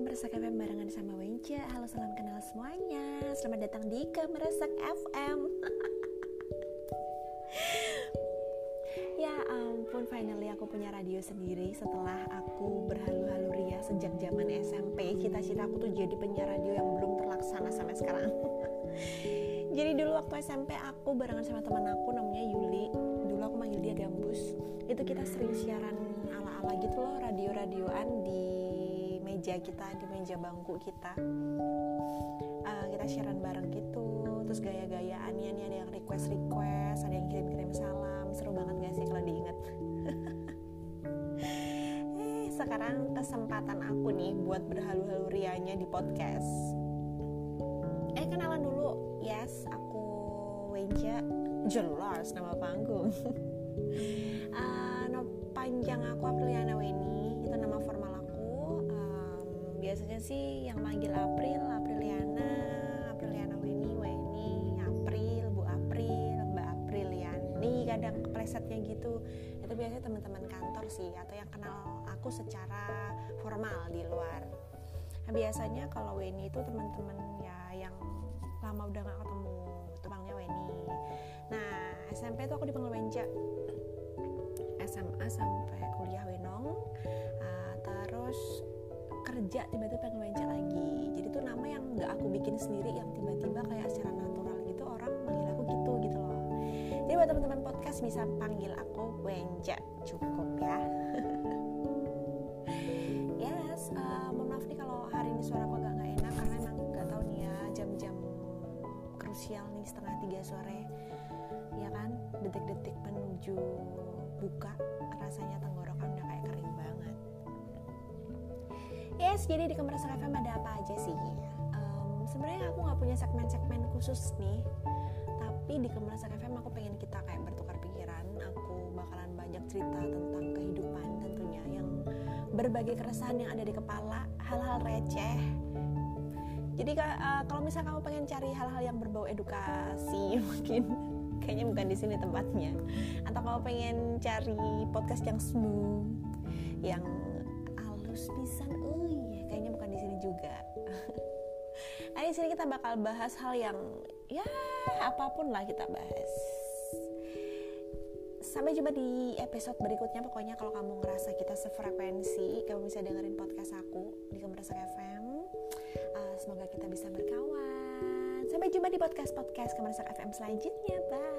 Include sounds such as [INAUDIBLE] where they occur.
Kemeresak FM barengan sama Wence Halo salam kenal semuanya. Selamat datang di Kemeresak FM [LAUGHS] Ya ampun finally aku punya radio sendiri Setelah aku berhalu-halu ria sejak zaman SMP Cita-cita aku tuh jadi penyiar radio yang belum terlaksana sampai sekarang. [LAUGHS] Jadi dulu waktu SMP aku barengan sama teman aku namanya Yuli. Dulu aku manggil dia Gambus. Itu kita sering siaran ala-ala gitu loh radio-radioan di meja kita di meja bangku kita. Uh, kita sharean bareng gitu terus gaya-gayaannya nih ada yang request request ada yang kirim-kirim salam. Seru banget gak sih kalau diinget [LAUGHS] eh sekarang kesempatan aku nih buat berhalu-halu rianya di podcast. Eh kenalan dulu. Yes aku Wenja jelas nama panggung. [LAUGHS] Uh, panjang aku Apriliana Weni itu nama formal biasanya sih yang manggil April Apriliana Apriliana Weni Weni April Bu April Mbak Apriliani kadang plesetnya gitu. Itu biasanya teman-teman kantor sih atau yang kenal aku secara formal di luar. Nah, biasanya kalau Weni itu teman-teman ya yang lama udah gak ketemu itu panggilnya Weni. Nah SMP itu aku dipanggil Wenja. SMA sampai kerja tiba-tiba pengen wenca lagi. Jadi tuh nama yang nggak aku bikin sendiri yang tiba-tiba kayak secara natural gitu orang manggil aku gitu gitu loh. Jadi buat teman-teman podcast bisa panggil aku Wenja cukup ya. [LAUGHS] Yes uh, mohon maaf nih kalau hari ini suara aku agak nggak enak karena emang nggak tahu nih ya jam-jam krusial nih setengah tiga sore. Ya kan? Detik-detik menuju buka rasanya tenggorokan Yes, jadi di Kemerasa FM ada apa aja sih? Um, Sebenarnya aku nggak punya segmen-segmen khusus nih, tapi di Kemerasa FM aku pengen kita kayak bertukar pikiran. Aku bakalan banyak cerita tentang kehidupan tentunya yang berbagai keresahan yang ada di kepala, hal-hal receh. Jadi uh, kalau misalnya kamu pengen cari hal-hal yang berbau edukasi, [LAUGHS] mungkin kayaknya bukan di sini tempatnya. Atau kalau pengen cari podcast yang smooth, yang halus pisan uy juga. [LAUGHS] Nah sini kita bakal bahas hal yang ya apa pun lah kita bahas. Sampai jumpa di episode berikutnya pokoknya kalau kamu ngerasa kita sefrekuensi kamu bisa dengerin podcast aku di Kemerasa FM uh, semoga kita bisa berkawan. Sampai jumpa di podcast podcast Kemerasa FM selanjutnya. Bye